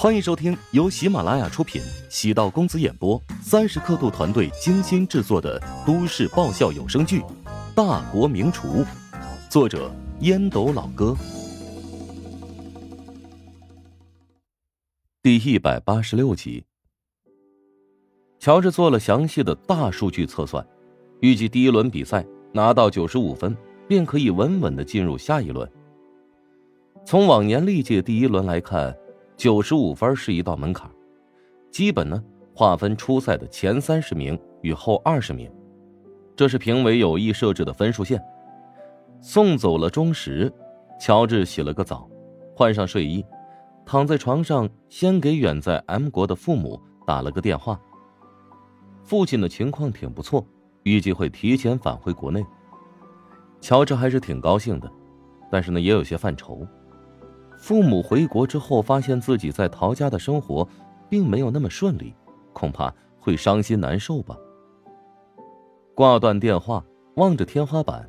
欢迎收听由喜马拉雅出品、喜道公子演播、三十刻度团队精心制作的都市爆笑有声剧《大国名厨》，作者烟斗老哥，第一百八十六集。乔治做了详细的大数据测算，预计第一轮比赛拿到九十五分，便可以稳稳的进入下一轮。从往年历届第一轮来看。九十五分是一道门槛，基本呢划分初赛的前三十名与后二十名，这是评委有意设置的分数线。送走了钟石，乔治洗了个澡，换上睡衣，躺在床上，先给远在 M 国的父母打了个电话。父亲的情况挺不错，预计会提前返回国内。乔治还是挺高兴的，但是呢也有些犯愁。父母回国之后，发现自己在陶家的生活，并没有那么顺利，恐怕会伤心难受吧。挂断电话，望着天花板，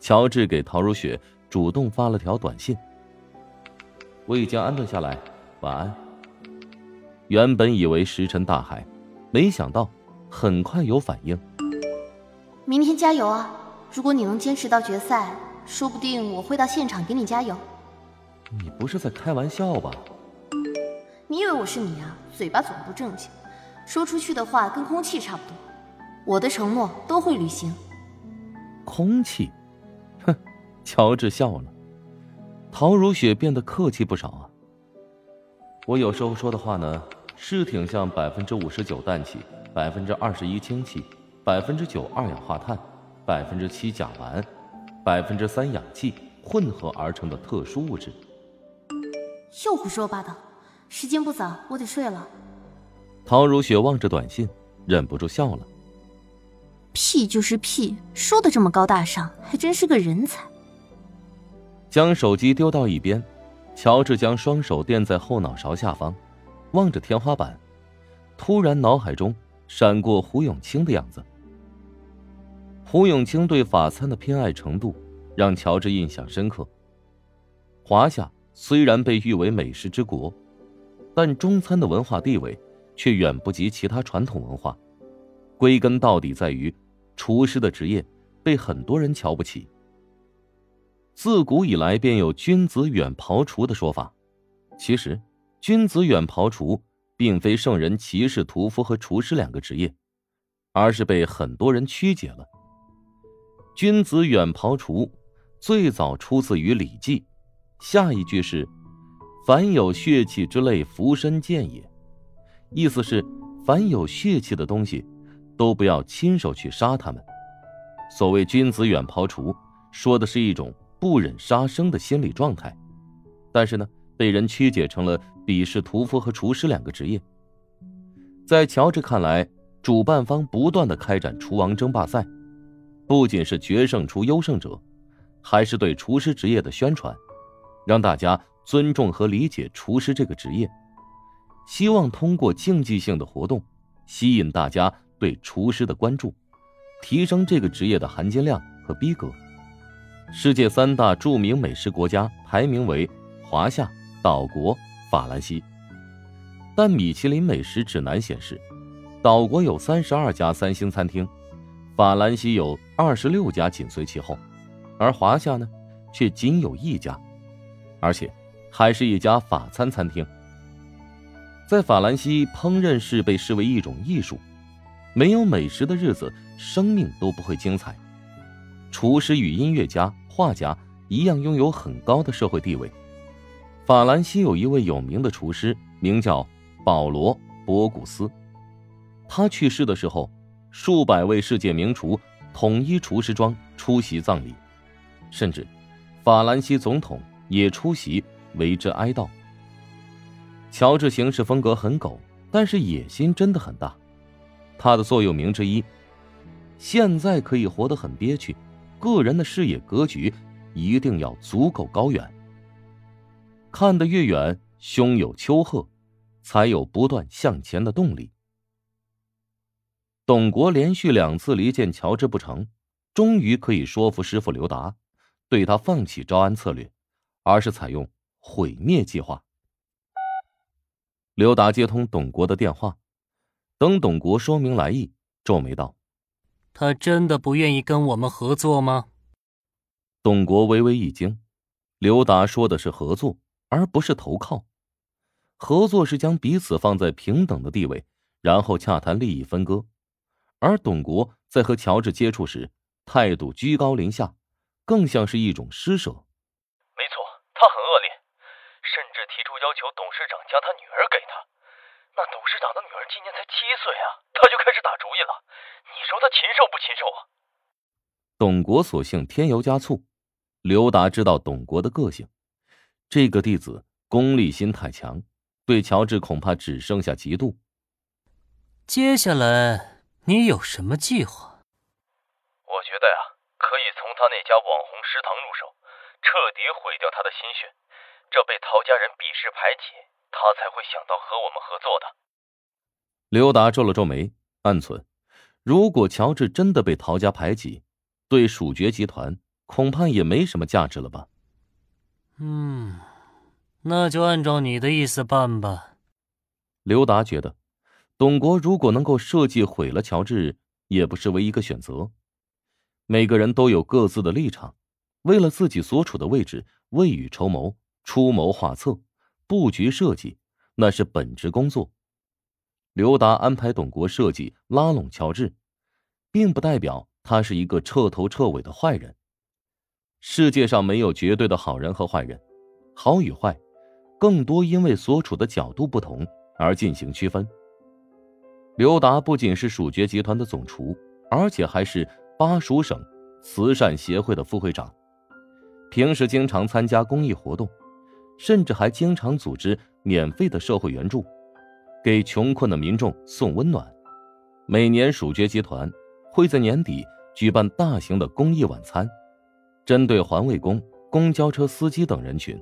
乔治给陶如雪主动发了条短信：“我已经安顿下来，晚安。”原本以为石沉大海，没想到很快有反应。明天加油啊！如果你能坚持到决赛，说不定我会到现场给你加油。你不是在开玩笑吧？你以为我是你啊？嘴巴总不正经，说出去的话跟空气差不多。我的承诺都会履行。空气？哼！乔治笑了。陶如雪变得客气不少啊。我有时候说的话呢，是挺像百分之五十九氮气，百分之二十一氢气，百分之九二氧化碳，百分之七甲烷，百分之三氧气混合而成的特殊物质。又胡说八道！时间不早，我得睡了。陶如雪望着短信，忍不住笑了。屁就是屁，说的这么高大上，还真是个人才。将手机丢到一边，乔治将双手垫在后脑勺下方，望着天花板，突然脑海中闪过胡永清的样子。胡永清对法餐的偏爱程度，让乔治印象深刻。华夏。虽然被誉为美食之国，但中餐的文化地位却远不及其他传统文化。归根到底，在于厨师的职业被很多人瞧不起。自古以来便有“君子远庖厨”的说法。其实，“君子远庖厨”并非圣人歧视屠夫和厨师两个职业，而是被很多人曲解了。“君子远庖厨”最早出自于《礼记》。下一句是：“凡有血气之类，伏身见也。”意思是，凡有血气的东西，都不要亲手去杀他们。所谓“君子远庖厨”，说的是一种不忍杀生的心理状态。但是呢，被人曲解成了鄙视屠夫和厨师两个职业。在乔治看来，主办方不断的开展厨王争霸赛，不仅是决胜出优胜者，还是对厨师职业的宣传。让大家尊重和理解厨师这个职业，希望通过竞技性的活动，吸引大家对厨师的关注，提升这个职业的含金量和逼格。世界三大著名美食国家排名为华夏、岛国、法兰西，但米其林美食指南显示，岛国有三十二家三星餐厅，法兰西有二十六家紧随其后，而华夏呢，却仅有一家。而且，还是一家法餐餐厅。在法兰西，烹饪是被视为一种艺术，没有美食的日子，生命都不会精彩。厨师与音乐家、画家一样，拥有很高的社会地位。法兰西有一位有名的厨师，名叫保罗·博古斯。他去世的时候，数百位世界名厨统一厨师装出席葬礼，甚至法兰西总统。也出席为之哀悼。乔治行事风格很狗，但是野心真的很大。他的座右铭之一：“现在可以活得很憋屈，个人的视野格局一定要足够高远。看得越远，胸有丘壑，才有不断向前的动力。”董国连续两次离间乔治不成，终于可以说服师傅刘达，对他放弃招安策略。而是采用毁灭计划。刘达接通董国的电话，等董国说明来意，皱眉道：“他真的不愿意跟我们合作吗？”董国微微一惊，刘达说的是合作，而不是投靠。合作是将彼此放在平等的地位，然后洽谈利益分割，而董国在和乔治接触时态度居高临下，更像是一种施舍。他很恶劣，甚至提出要求董事长将他女儿给他。那董事长的女儿今年才七岁啊，他就开始打主意了。你说他禽兽不禽兽啊？董国索性添油加醋。刘达知道董国的个性，这个弟子功利心太强，对乔治恐怕只剩下嫉妒。接下来你有什么计划？我觉得呀，可以从他那家网红食堂入手，彻底毁掉他的心血。这被陶家人鄙视排挤，他才会想到和我们合作的。刘达皱了皱眉，暗存：如果乔治真的被陶家排挤，对蜀爵集团。恐怕也没什么价值了吧。嗯，那就按照你的意思办吧。刘达觉得，董国如果能够设计毁了乔治，也不失为一个选择。每个人都有各自的立场，为了自己所处的位置未雨绸缪、出谋划策、布局设计，那是本职工作。刘达安排董国设计拉拢乔治，并不代表他是一个彻头彻尾的坏人。世界上没有绝对的好人和坏人，好与坏，更多因为所处的角度不同而进行区分。刘达不仅是蜀爵集团的总厨，而且还是巴蜀省慈善协会的副会长，平时经常参加公益活动，甚至还经常组织免费的社会援助，给穷困的民众送温暖。每年蜀爵集团会在年底举办大型的公益晚餐。针对环卫工、公交车司机等人群，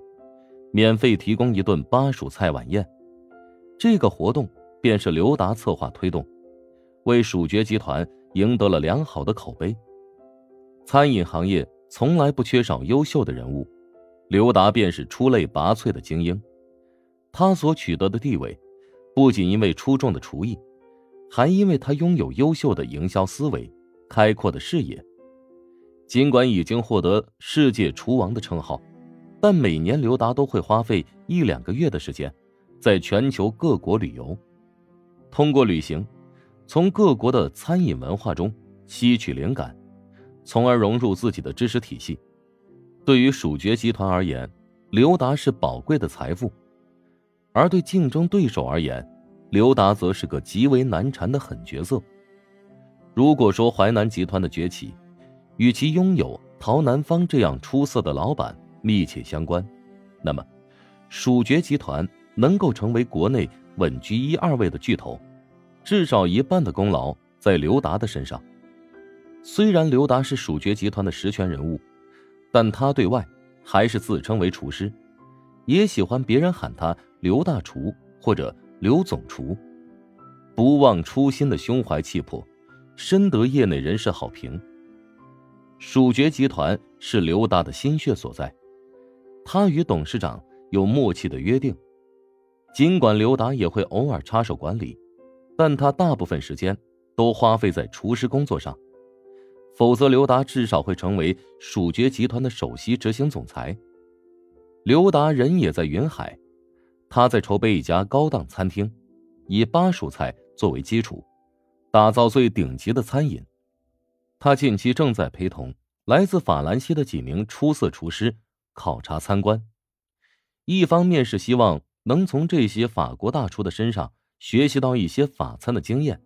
免费提供一顿巴蜀菜晚宴。这个活动便是刘达策划推动，为蜀爵集团赢得了良好的口碑。餐饮行业从来不缺少优秀的人物，刘达便是出类拔萃的精英。他所取得的地位，不仅因为出众的厨艺，还因为他拥有优秀的营销思维、开阔的视野。尽管已经获得世界厨王的称号，但每年刘达都会花费一两个月的时间，在全球各国旅游，通过旅行，从各国的餐饮文化中吸取灵感，从而融入自己的知识体系。对于蜀爵集团而言，刘达是宝贵的财富；而对竞争对手而言，刘达则是个极为难缠的狠角色。如果说淮南集团的崛起，与其拥有陶南方这样出色的老板密切相关，那么，蜀爵集团能够成为国内稳居一二位的巨头，至少一半的功劳在刘达的身上。虽然刘达是蜀爵集团的实权人物，但他对外还是自称为厨师，也喜欢别人喊他刘大厨或者刘总厨，不忘初心的胸怀气魄，深得业内人士好评。蜀爵集团是刘达的心血所在，他与董事长有默契的约定。尽管刘达也会偶尔插手管理，但他大部分时间都花费在厨师工作上。否则，刘达至少会成为蜀爵集团的首席执行总裁。刘达人也在云海，他在筹备一家高档餐厅，以巴蜀菜作为基础，打造最顶级的餐饮。他近期正在陪同来自法兰西的几名出色厨师考察参观，一方面是希望能从这些法国大厨的身上学习到一些法餐的经验，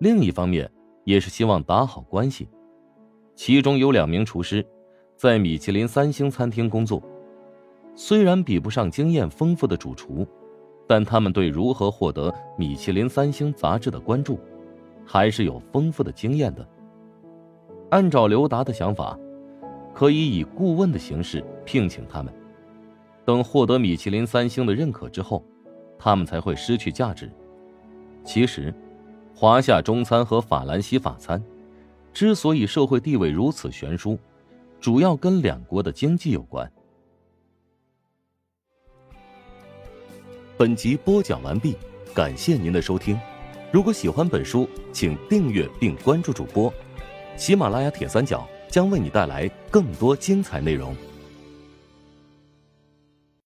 另一方面也是希望打好关系。其中有两名厨师在米其林三星餐厅工作，虽然比不上经验丰富的主厨，但他们对如何获得米其林三星杂志的关注，还是有丰富的经验的。按照刘达的想法，可以以顾问的形式聘请他们。等获得米其林三星的认可之后，他们才会失去价值。其实，华夏中餐和法兰西法餐之所以社会地位如此悬殊，主要跟两国的经济有关。本集播讲完毕，感谢您的收听。如果喜欢本书，请订阅并关注主播。喜马拉雅铁三角将为你带来更多精彩内容。